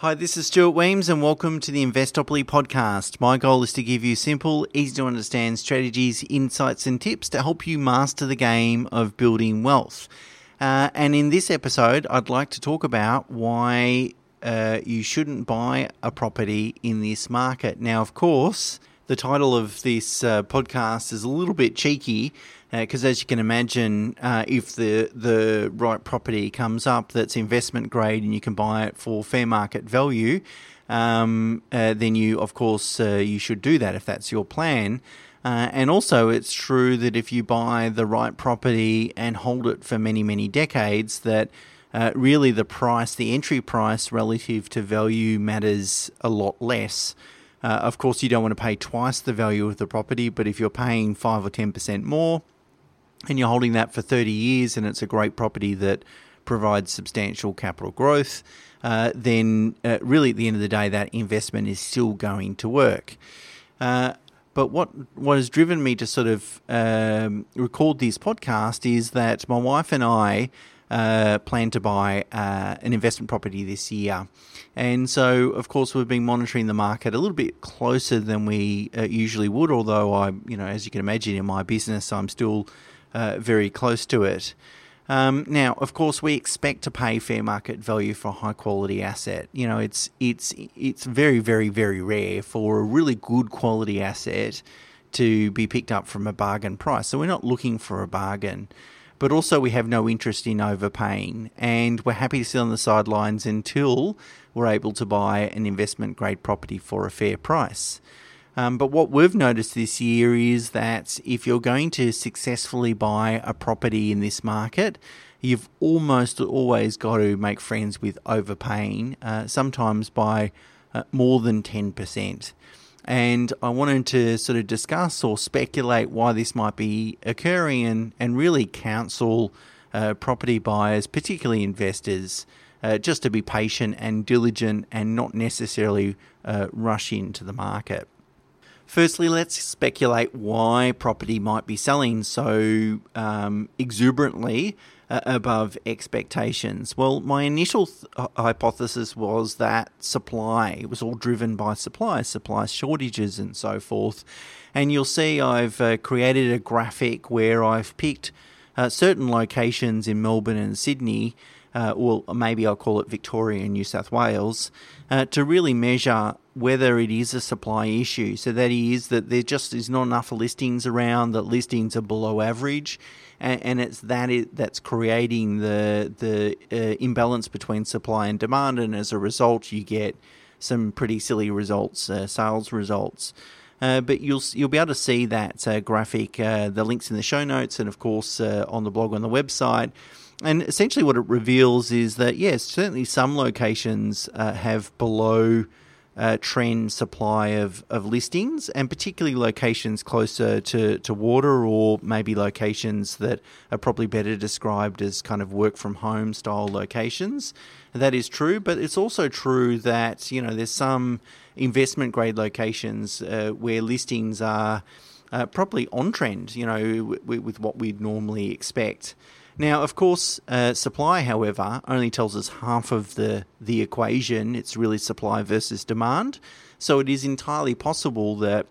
Hi, this is Stuart Wemyss, and welcome to the Investopoly podcast. My goal is to give you simple, easy to understand strategies, insights, and tips to help you master the game of building wealth. Uh, and in this episode, I'd like to talk about why uh, you shouldn't buy a property in this market. Now, of course, the title of this uh, podcast is a little bit cheeky because, uh, as you can imagine, uh, if the the right property comes up that's investment grade and you can buy it for fair market value, um, uh, then you, of course, uh, you should do that if that's your plan. and also, it's true that if you buy the right property and hold it for many, many decades, that uh, really the price, the entry price relative to value matters a lot less. Uh, of course, you don't want to pay twice the value of the property, but if you're paying 5 or 10% more and you're holding that for 30 years and it's a great property that provides substantial capital growth, uh, then uh, really at the end of the day, that investment is still going to work. Uh, but what what has driven me to sort of um, record this podcast is that my wife and I uh, plan to buy uh, an investment property this year. And so, of course, we've been monitoring the market a little bit closer than we uh, usually would, although I, you know, as you can imagine in my business, I'm still uh, very close to it. Um, now, of course, we expect to pay fair market value for a high quality asset. You know, it's it's it's very, very, very rare for a really good quality asset to be picked up from a bargain price. So we're not looking for a bargain but also we have no interest in overpaying, and we're happy to sit on the sidelines until we're able to buy an investment grade property for a fair price. Um, but what we've noticed this year is that if you're going to successfully buy a property in this market, you've almost always got to make friends with overpaying, uh, sometimes by uh, more than 10% and I wanted to sort of discuss or speculate why this might be occurring and, and really counsel uh, property buyers, particularly investors, uh, just to be patient and diligent and not necessarily uh, rush into the market. Firstly, let's speculate why property might be selling so um, exuberantly uh, above expectations? Well, my initial th- uh, hypothesis was that supply was all driven by supply, supply shortages, and so forth. And you'll see I've uh, created a graphic where I've picked uh, certain locations in Melbourne and Sydney. Uh, or maybe I'll call it Victoria and New South Wales, uh, to really measure whether it is a supply issue. So that is that there just is not enough listings around, that listings are below average, and, and it's that it, that's creating the the uh, imbalance between supply and demand, and as a result, you get some pretty silly results, uh, sales results. Uh, but you'll you'll be able to see that uh, graphic, uh, the links in the show notes, and of course uh, on the blog on the website. And essentially, what it reveals is that yes, certainly some locations have below uh, trend supply of, of listings, and particularly locations closer to, to water or maybe locations that are probably better described as kind of work from home style locations. That is true, but it's also true that you know there's some investment grade locations uh, where listings are uh, probably on trend, you know, w- with what we'd normally expect. Now, of course, uh, supply, however, only tells us half of the, the equation. It's really supply versus demand. So it is entirely possible that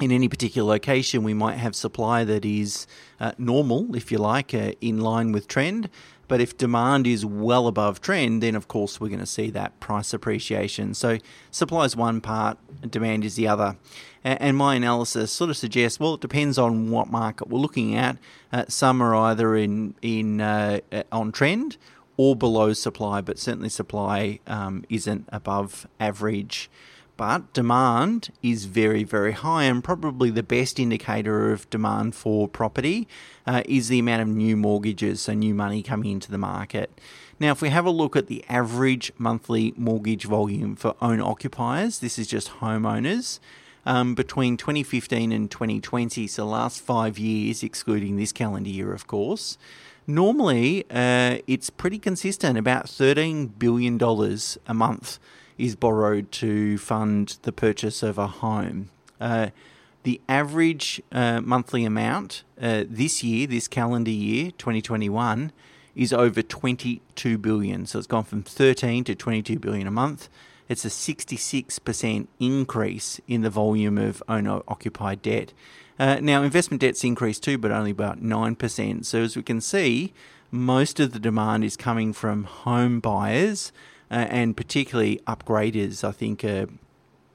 in any particular location, we might have supply that is uh, normal, if you like, uh, in line with trend. But if demand is well above trend, then of course we're going to see that price appreciation. So supply is one part, demand is the other. And my analysis sort of suggests, well, it depends on what market we're looking at. Uh, some are either in in uh, on trend or below supply, but certainly supply um, isn't above average. But demand is very, very high, and probably the best indicator of demand for property uh, is the amount of new mortgages, so new money coming into the market. Now, if we have a look at the average monthly mortgage volume for own occupiers, this is just homeowners, um, between 2015 and 2020, so last five years, excluding this calendar year, of course, normally uh, it's pretty consistent. About $13 billion a month is borrowed to fund the purchase of a home. Uh, the average uh, monthly amount uh, this year, this calendar year, 2021, is over 22 billion. So it's gone from 13 to 22 billion a month. It's a 66% increase in the volume of owner occupied debt. Uh, now, investment debt's increased too, but only about 9%. So, as we can see, most of the demand is coming from home buyers and particularly upgraders, I think, are,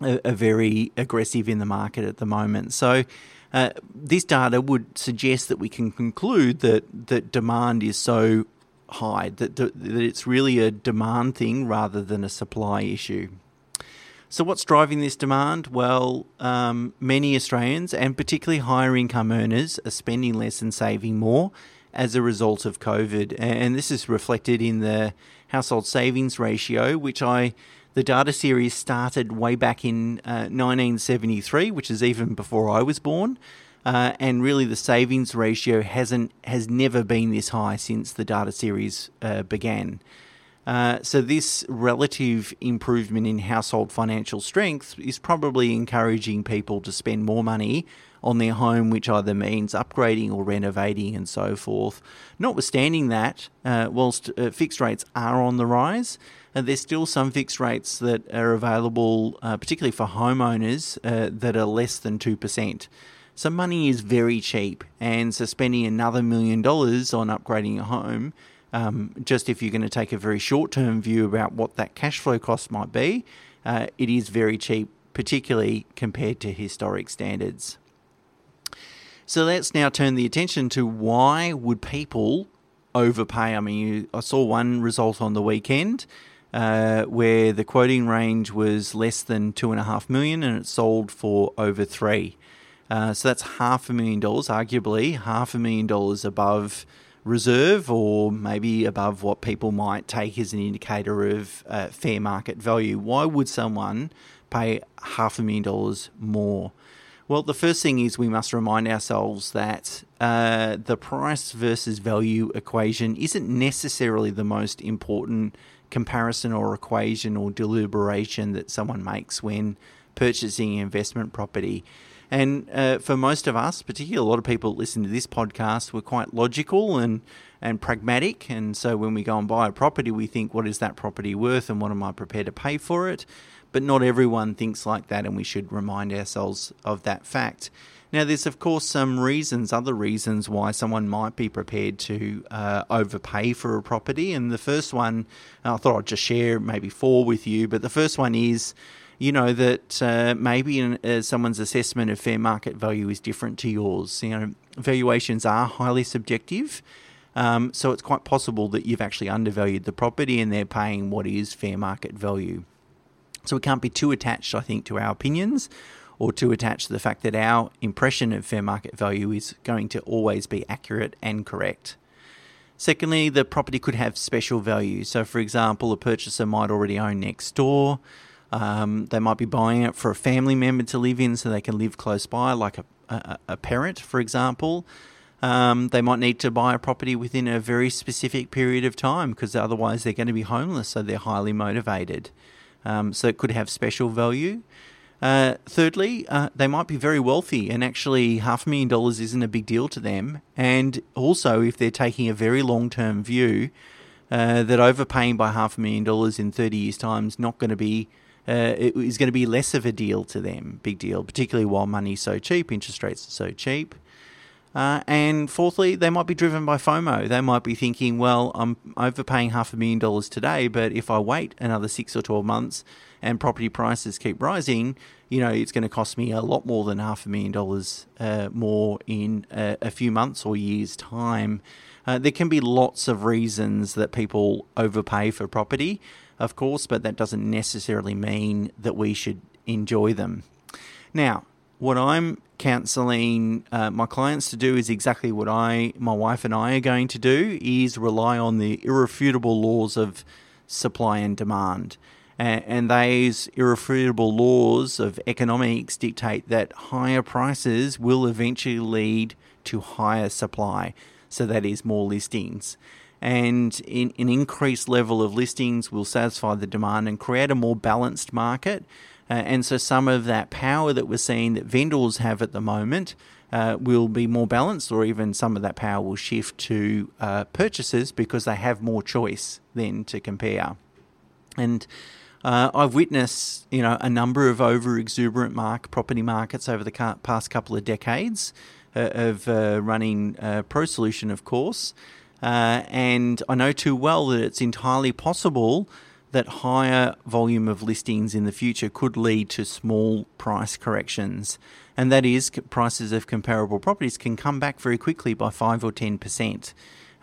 are, very aggressive in the market at the moment. So, uh, this data would suggest that we can conclude that, that demand is so high, that, that it's really a demand thing rather than a supply issue. So, what's driving this demand? Well, um, many Australians, and particularly higher income earners, are spending less and saving more as a result of COVID. And this is reflected in the household savings ratio, which I the data series started way back in uh, 1973, which is even before I was born. Uh, and really, the savings ratio hasn't has never been this high since the data series uh, began. Uh, so this relative improvement in household financial strength is probably encouraging people to spend more money on their home, which either means upgrading or renovating and so forth. Notwithstanding that, uh, whilst uh, fixed rates are on the rise, uh, there's still some fixed rates that are available, uh, particularly for homeowners, uh, that are less than 2%. So money is very cheap, and so spending another million dollars on upgrading a home, um, just if you're going to take a very short-term view about what that cash flow cost might be, uh, it is very cheap, particularly compared to historic standards. So let's now turn the attention to why would people overpay? I mean, you, I saw one result on the weekend. Uh, where the quoting range was less than two and a half million and it sold for over three. Uh, so that's half a million dollars, arguably half a million dollars above reserve or maybe above what people might take as an indicator of uh, fair market value. Why would someone pay half a million dollars more? Well, the first thing is we must remind ourselves that uh, the price versus value equation isn't necessarily the most important comparison or equation or deliberation that someone makes when purchasing investment property. And uh, for most of us, particularly a lot of people that listen to this podcast, we're quite logical and, and pragmatic. And so when we go and buy a property, we think, what is that property worth and what am I prepared to pay for it? But not everyone thinks like that, and we should remind ourselves of that fact. Now, there's of course some reasons, other reasons why someone might be prepared to uh, overpay for a property. And the first one, I thought I'd just share maybe four with you, but the first one is you know that uh, maybe in, uh, someone's assessment of fair market value is different to yours. You know, valuations are highly subjective. Um, so it's quite possible that you've actually undervalued the property and they're paying what is fair market value. So we can't be too attached, I think, to our opinions or too attached to the fact that our impression of fair market value is going to always be accurate and correct. Secondly, the property could have special value. So, for example, a purchaser might already own next door. Um, they might be buying it for a family member to live in so they can live close by, like a, a, a parent, for example. Um, they might need to buy a property within a very specific period of time because otherwise they're going to be homeless, so they're highly motivated. Um, so it could have special value. Uh, thirdly, uh, they might be very wealthy, and actually, half a million dollars isn't a big deal to them. And also, if they're taking a very long term view, uh, that overpaying by half a million dollars in 30 years' time is not going to be uh, it is going to be less of a deal to them, big deal, particularly while money's so cheap, interest rates are so cheap. Uh, and fourthly, they might be driven by FOMO. They might be thinking, well, I'm overpaying half a million dollars today, but if I wait another six or 12 months and property prices keep rising, you know, it's going to cost me a lot more than half a million dollars uh, more in a, a, few months or years' time. Uh, there can be lots of reasons that people overpay for property of course, but that doesn't necessarily mean that we should enjoy them. Now, what I'm counseling uh, my clients to do is exactly what I, my wife and I are going to do: is rely on the irrefutable laws of supply and demand. And those irrefutable laws of economics dictate that higher prices will eventually lead to higher supply. So that is more listings and in, an increased level of listings will satisfy the demand and create a more balanced market. Uh, and so some of that power that we're seeing that vendors have at the moment uh, will be more balanced, or even some of that power will shift to uh, purchasers because they have more choice then to compare. And uh, I've witnessed, you know, a number of over exuberant mark property markets over the past couple of decades uh, of uh, running uh, ProSolution, of course. Uh, and I know too well that it's entirely possible that higher volume of listings in the future could lead to small price corrections. And that is, prices of comparable properties can come back very quickly by 5 or 10%.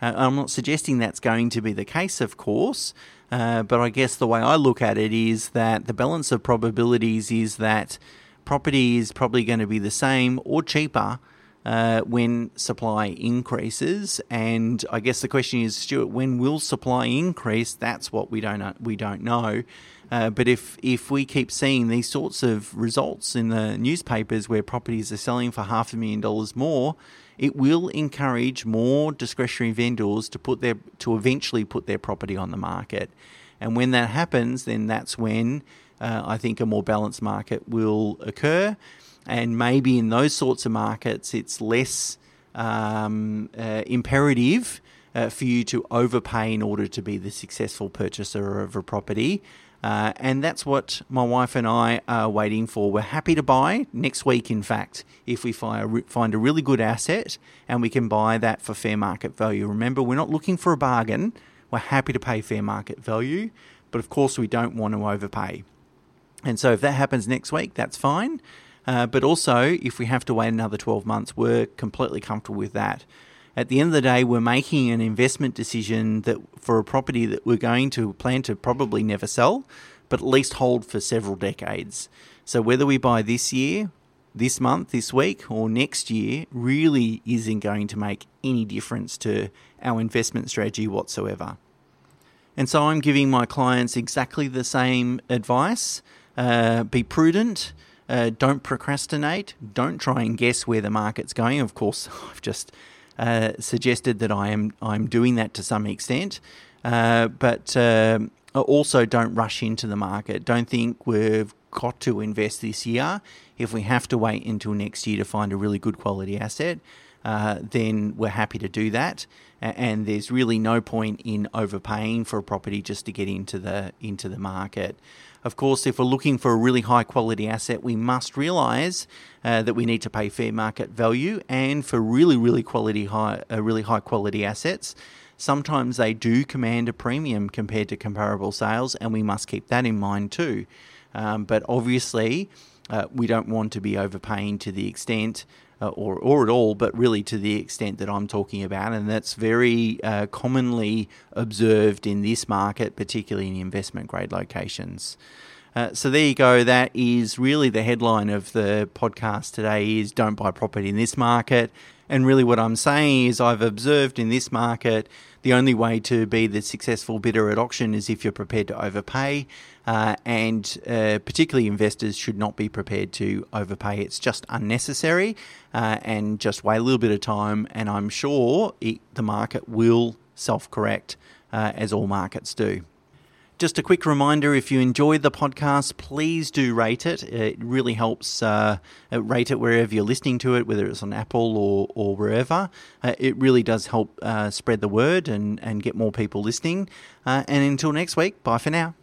Uh, I'm not suggesting that's going to be the case, of course, uh, but I guess the way I look at it is that the balance of probabilities is that property is probably going to be the same or cheaper uh, when supply increases. And I guess the question is, Stuart, when will supply increase? That's what we don't we don't know. Uh, but if if we keep seeing these sorts of results in the newspapers where properties are selling for half a million dollars more, it will encourage more discretionary vendors to put their to eventually put their property on the market. And when that happens, then that's when uh, I think a more balanced market will occur and maybe in those sorts of markets, it's less um, uh, imperative uh, for you to overpay in order to be the successful purchaser of a property. Uh, and that's what my wife and I are waiting for. We're happy to buy next week, in fact, if we find a, find a really good asset and we can buy that for fair market value. Remember, we're not looking for a bargain, we're happy to pay fair market value, but of course, we don't want to overpay. And so, if that happens next week, that's fine. Uh, but also, if we have to wait another 12 months, we're completely comfortable with that. At the end of the day, we're making an investment decision that for a property that we're going to plan to probably never sell, but at least hold for several decades. So whether we buy this year, this month, this week, or next year really isn't going to make any difference to our investment strategy whatsoever. And so I'm giving my clients exactly the same advice. Uh, be prudent, uh, don't procrastinate. Don't try and guess where the market's going. Of course, I've just uh, suggested that I am I'm doing that to some extent, uh, but um, also don't rush into the market. Don't think we've got to invest this year. If we have to wait until next year to find a really good quality asset, uh, then we're happy to do that. And there's really no point in overpaying for a property just to get into the into the market. Of course, if we're looking for a really high quality asset, we must realise uh, that we need to pay fair market value. And for really, really quality high, uh, really high quality assets, sometimes they do command a premium compared to comparable sales, and we must keep that in mind too. Um, but obviously, uh, we don't want to be overpaying to the extent uh, or, or at all, but really to the extent that I'm talking about. And that's very uh, commonly observed in this market, particularly in investment grade locations. Uh, so there you go. That is really the headline of the podcast today is don't buy property in this market. And really what I'm saying is I've observed in this market the only way to be the successful bidder at auction is if you're prepared to overpay. Uh, and uh, particularly investors should not be prepared to overpay. It's just unnecessary uh, and just wait a little bit of time. And I'm sure it, the market will self correct uh, as all markets do. Just a quick reminder if you enjoyed the podcast, please do rate it. It really helps uh, uh, rate it wherever you're listening to it, whether it's on Apple or, or wherever. Uh, it really does help uh, spread the word and, and get more people listening. Uh, and until next week, bye for now.